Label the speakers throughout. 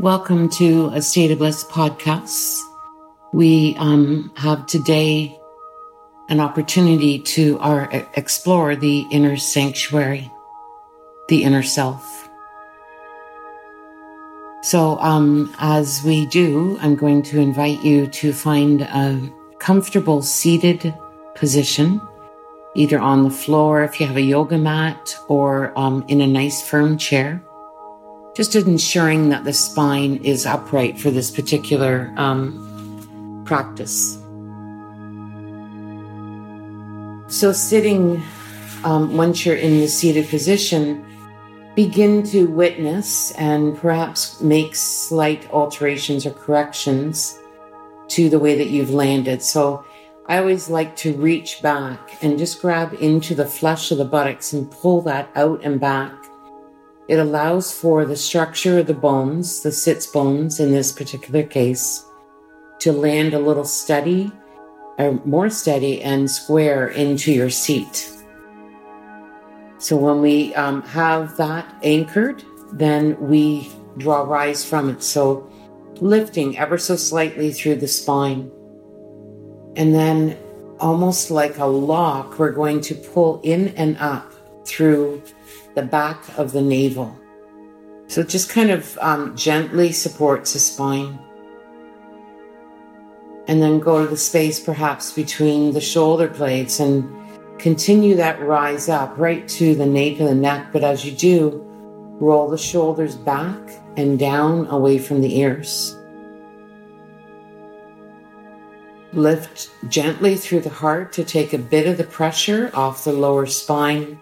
Speaker 1: Welcome to a State of Bliss podcast. We um, have today an opportunity to our, explore the inner sanctuary, the inner self. So, um, as we do, I'm going to invite you to find a comfortable seated position, either on the floor if you have a yoga mat or um, in a nice firm chair just ensuring that the spine is upright for this particular um, practice. So, sitting, um, once you're in the seated position, begin to witness and perhaps make slight alterations or corrections to the way that you've landed. So, I always like to reach back and just grab into the flesh of the buttocks and pull that out and back it allows for the structure of the bones, the sits bones in this particular case, to land a little steady, or more steady and square into your seat. So when we um, have that anchored, then we draw rise from it. So lifting ever so slightly through the spine. And then almost like a lock, we're going to pull in and up through the back of the navel. So it just kind of um, gently supports the spine. And then go to the space perhaps between the shoulder blades and continue that rise up right to the nape of the neck. But as you do, roll the shoulders back and down away from the ears. Lift gently through the heart to take a bit of the pressure off the lower spine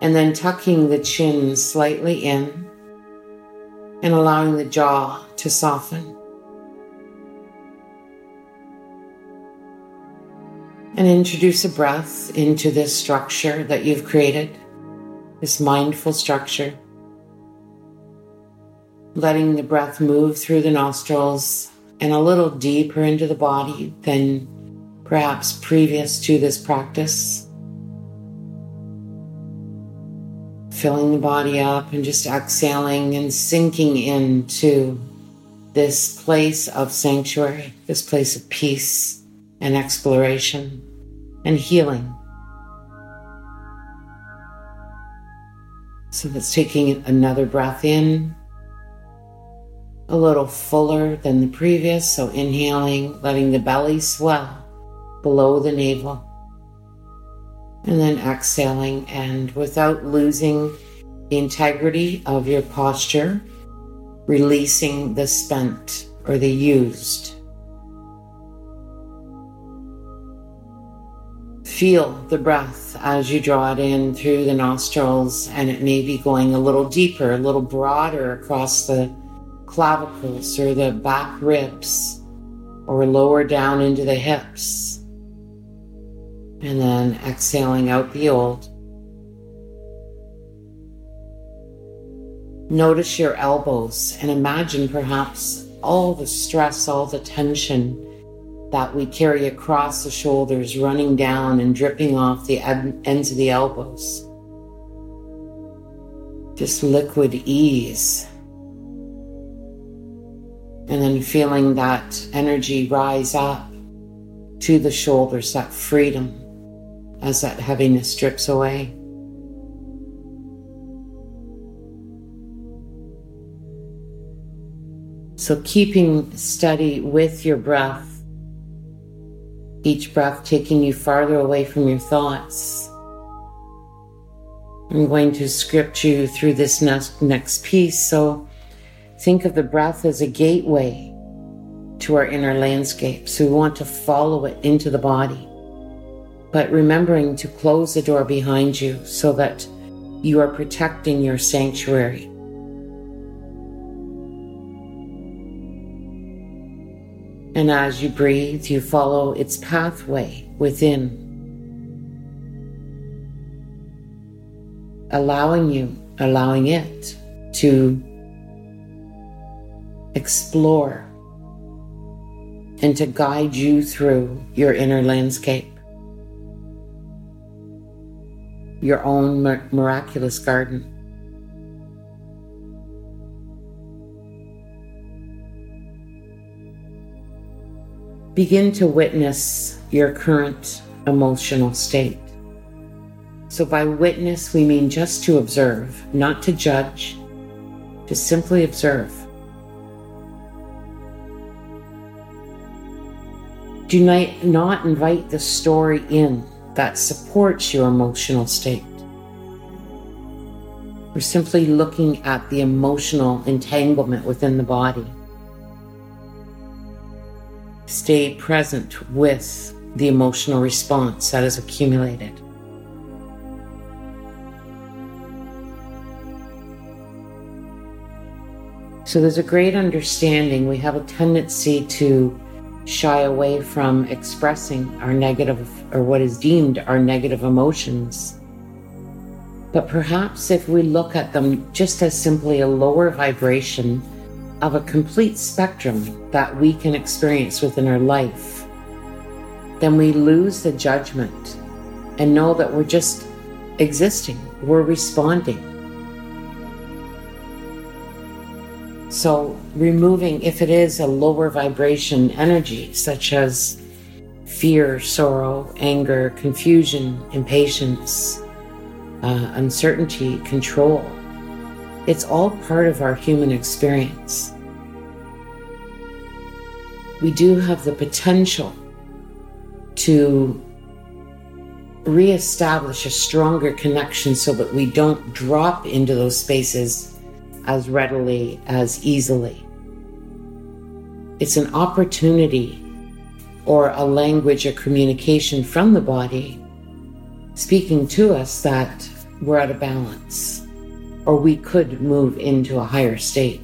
Speaker 1: and then tucking the chin slightly in and allowing the jaw to soften. And introduce a breath into this structure that you've created, this mindful structure. Letting the breath move through the nostrils and a little deeper into the body than perhaps previous to this practice. Filling the body up and just exhaling and sinking into this place of sanctuary, this place of peace and exploration and healing. So that's taking another breath in, a little fuller than the previous. So inhaling, letting the belly swell below the navel and then exhaling and without losing the integrity of your posture, releasing the spent or the used. Feel the breath as you draw it in through the nostrils, and it may be going a little deeper, a little broader across the clavicles or the back ribs, or lower down into the hips and then exhaling out the old. Notice your elbows and imagine perhaps all the stress, all the tension that we carry across the shoulders running down and dripping off the ends of the elbows. Just liquid ease. And then feeling that energy rise up to the shoulders, that freedom as that heaviness strips away. So, keeping steady with your breath, each breath taking you farther away from your thoughts. I'm going to script you through this next, next piece. So, think of the breath as a gateway to our inner landscape. So, we want to follow it into the body but remembering to close the door behind you so that you are protecting your sanctuary. And as you breathe, you follow its pathway within, allowing you, allowing it to explore and to guide you through your inner landscape your own miraculous garden. Begin to witness your current emotional state. So, by witness, we mean just to observe, not to judge, to simply observe. Do not invite the story in that supports your emotional state. We're simply looking at the emotional entanglement within the body. Stay present with the emotional response that is accumulated. So there's a great understanding. We have a tendency to shy away from expressing our negative or what is deemed our negative emotions. But perhaps if we look at them just as simply a lower vibration of a complete spectrum that we can experience within our life, then we lose the judgment and know that we're just existing, we're responding. So, removing, if it is a lower vibration energy, such as fear, sorrow, anger, confusion, impatience, uh, uncertainty, control, it's all part of our human experience. We do have the potential to reestablish a stronger connection so that we don't drop into those spaces as readily, as easily. It's an opportunity or a language a communication from the body speaking to us that we're out of balance or we could move into a higher state.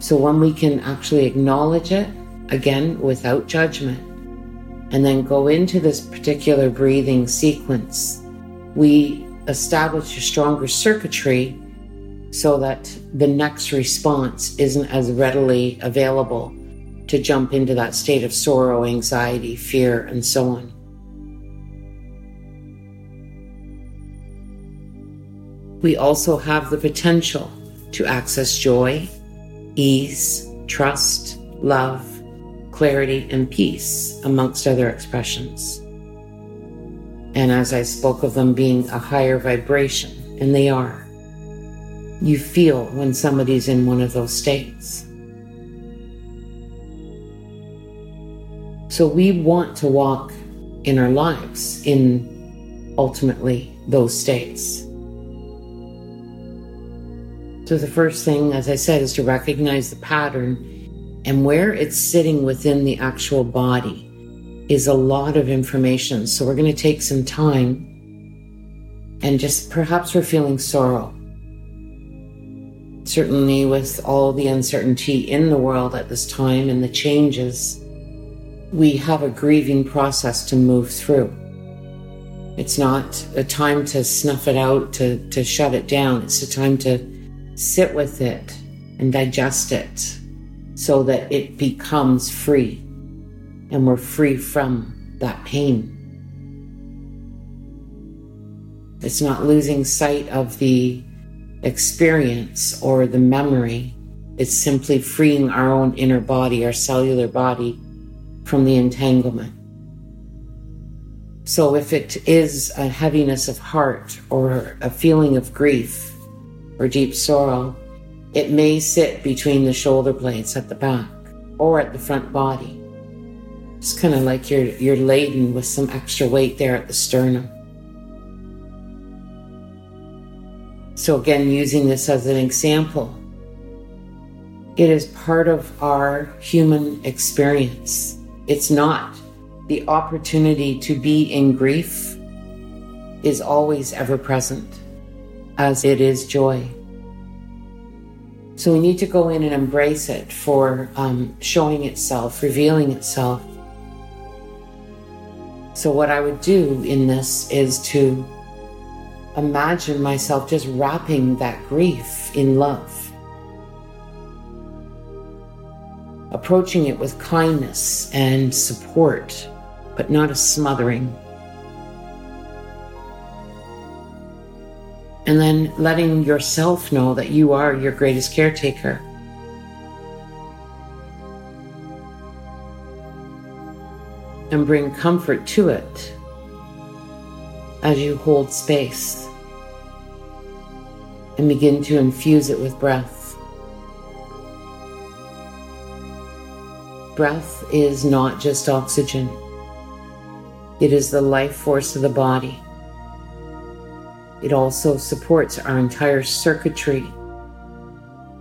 Speaker 1: So when we can actually acknowledge it, again, without judgment, and then go into this particular breathing sequence, we establish a stronger circuitry so that the next response isn't as readily available to jump into that state of sorrow, anxiety, fear, and so on. We also have the potential to access joy, ease, trust, love, clarity, and peace, amongst other expressions. And as I spoke of them being a higher vibration, and they are, you feel when somebody's in one of those states. So we want to walk in our lives in ultimately those states. So the first thing, as I said, is to recognize the pattern and where it's sitting within the actual body is a lot of information. So we're going to take some time and just perhaps we're feeling sorrow. Certainly, with all the uncertainty in the world at this time and the changes, we have a grieving process to move through. It's not a time to snuff it out, to, to shut it down. It's a time to sit with it and digest it so that it becomes free and we're free from that pain. It's not losing sight of the experience or the memory. It's simply freeing our own inner body, our cellular body, from the entanglement. So, if it is a heaviness of heart or a feeling of grief or deep sorrow, it may sit between the shoulder blades at the back or at the front body. It's kind of like you're you're laden with some extra weight there at the sternum. So again, using this as an example, it is part of our human experience. It's not the opportunity to be in grief is always ever present as it is joy. So we need to go in and embrace it for um, showing itself, revealing itself, so, what I would do in this is to imagine myself just wrapping that grief in love, approaching it with kindness and support, but not a smothering. And then letting yourself know that you are your greatest caretaker. And bring comfort to it as you hold space and begin to infuse it with breath. Breath is not just oxygen, it is the life force of the body. It also supports our entire circuitry,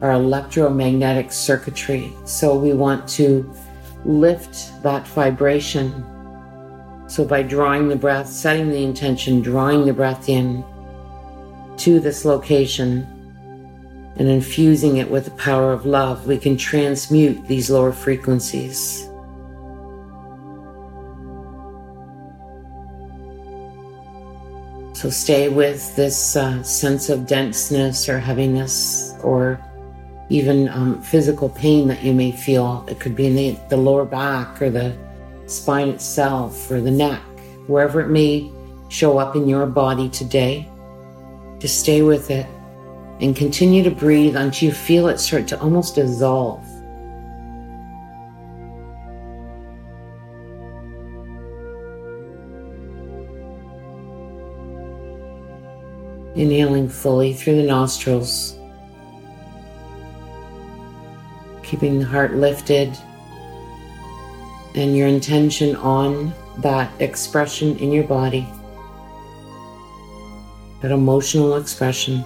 Speaker 1: our electromagnetic circuitry. So we want to lift that vibration. So by drawing the breath, setting the intention, drawing the breath in to this location and infusing it with the power of love, we can transmute these lower frequencies. So stay with this uh, sense of denseness or heaviness or even um, physical pain that you may feel. It could be in the, the lower back or the spine itself or the neck, wherever it may show up in your body today. To stay with it and continue to breathe until you feel it start to almost dissolve. Inhaling fully through the nostrils, keeping the heart lifted and your intention on that expression in your body that emotional expression.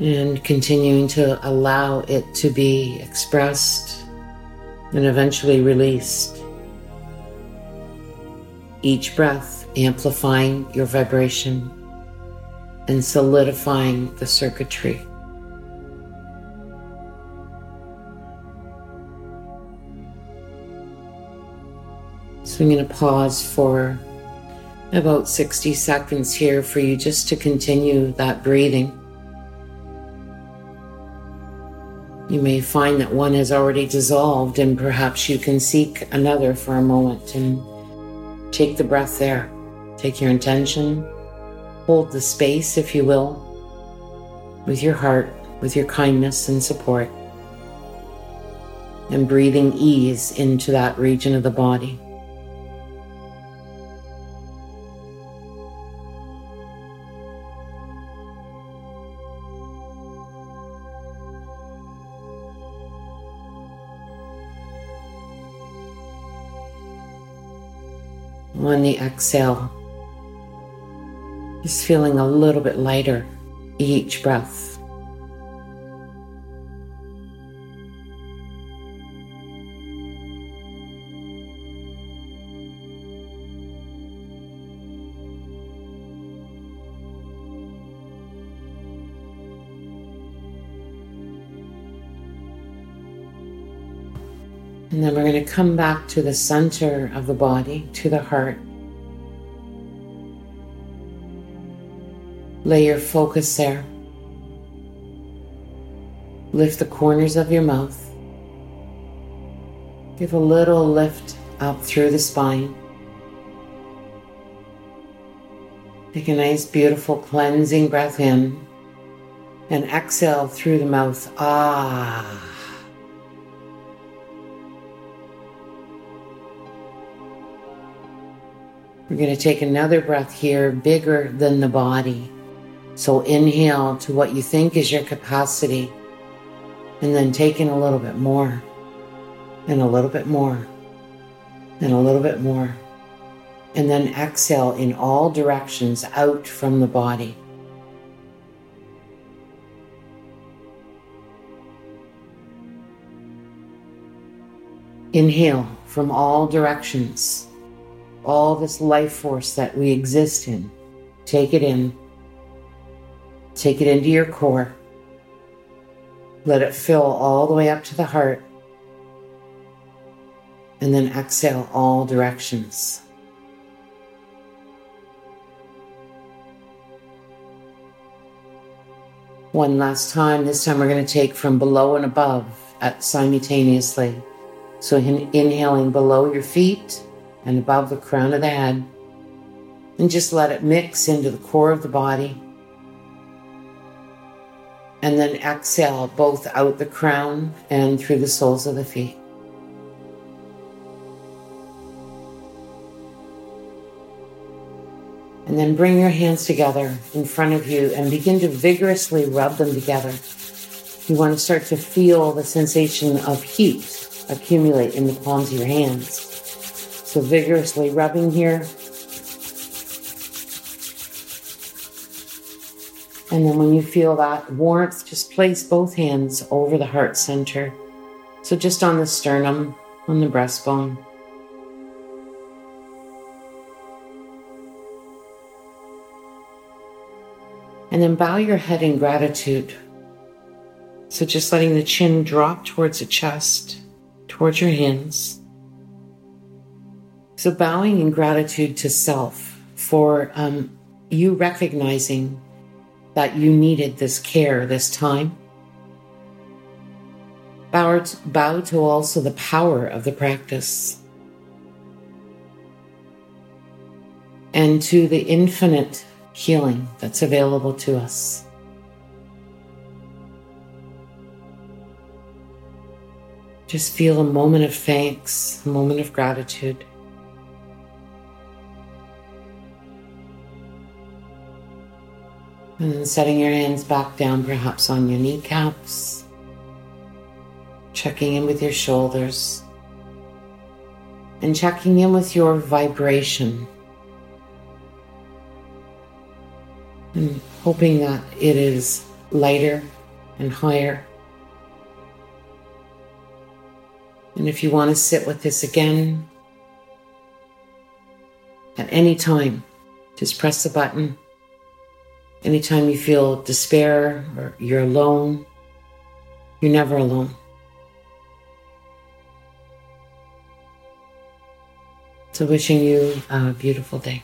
Speaker 1: And continuing to allow it to be expressed and eventually released. Each breath amplifying your vibration and solidifying the circuitry. So I'm going to pause for about 60 seconds here for you just to continue that breathing. You may find that one has already dissolved, and perhaps you can seek another for a moment and take the breath there. Take your intention, hold the space, if you will, with your heart, with your kindness and support, and breathing ease into that region of the body. On the exhale. Just feeling a little bit lighter each breath. And then we're going to come back to the center of the body, to the heart. Lay your focus there. Lift the corners of your mouth. Give a little lift up through the spine. Take a nice, beautiful, cleansing breath in and exhale through the mouth. Ah. We're going to take another breath here, bigger than the body. So inhale to what you think is your capacity, and then take in a little bit more, and a little bit more, and a little bit more. And then exhale in all directions out from the body. Inhale from all directions all this life force that we exist in. Take it in. Take it into your core. Let it fill all the way up to the heart. And then exhale all directions. One last time. This time we're going to take from below and above at simultaneously. So in, inhaling below your feet and above the crown of the head, And just let it mix into the core of the body. And then exhale both out the crown and through the soles of the feet. And then bring your hands together in front of you and begin to vigorously rub them together. You want to start to feel the sensation of heat accumulate in the palms of your hands. So vigorously rubbing here. And then when you feel that warmth, just place both hands over the heart center. So just on the sternum, on the breastbone. And then bow your head in gratitude. So just letting the chin drop towards the chest, towards your hands. So bowing in gratitude to self for um, you recognizing that you needed this care this time. Bow, bow to also the power of the practice and to the infinite healing that's available to us. Just feel a moment of thanks, a moment of gratitude. And then setting your hands back down, perhaps on your kneecaps, checking in with your shoulders, and checking in with your vibration. and hoping that it is lighter and higher. And if you want to sit with this again at any time, just press the button. Anytime you feel despair or you're alone, you're never alone. So, wishing you a beautiful day.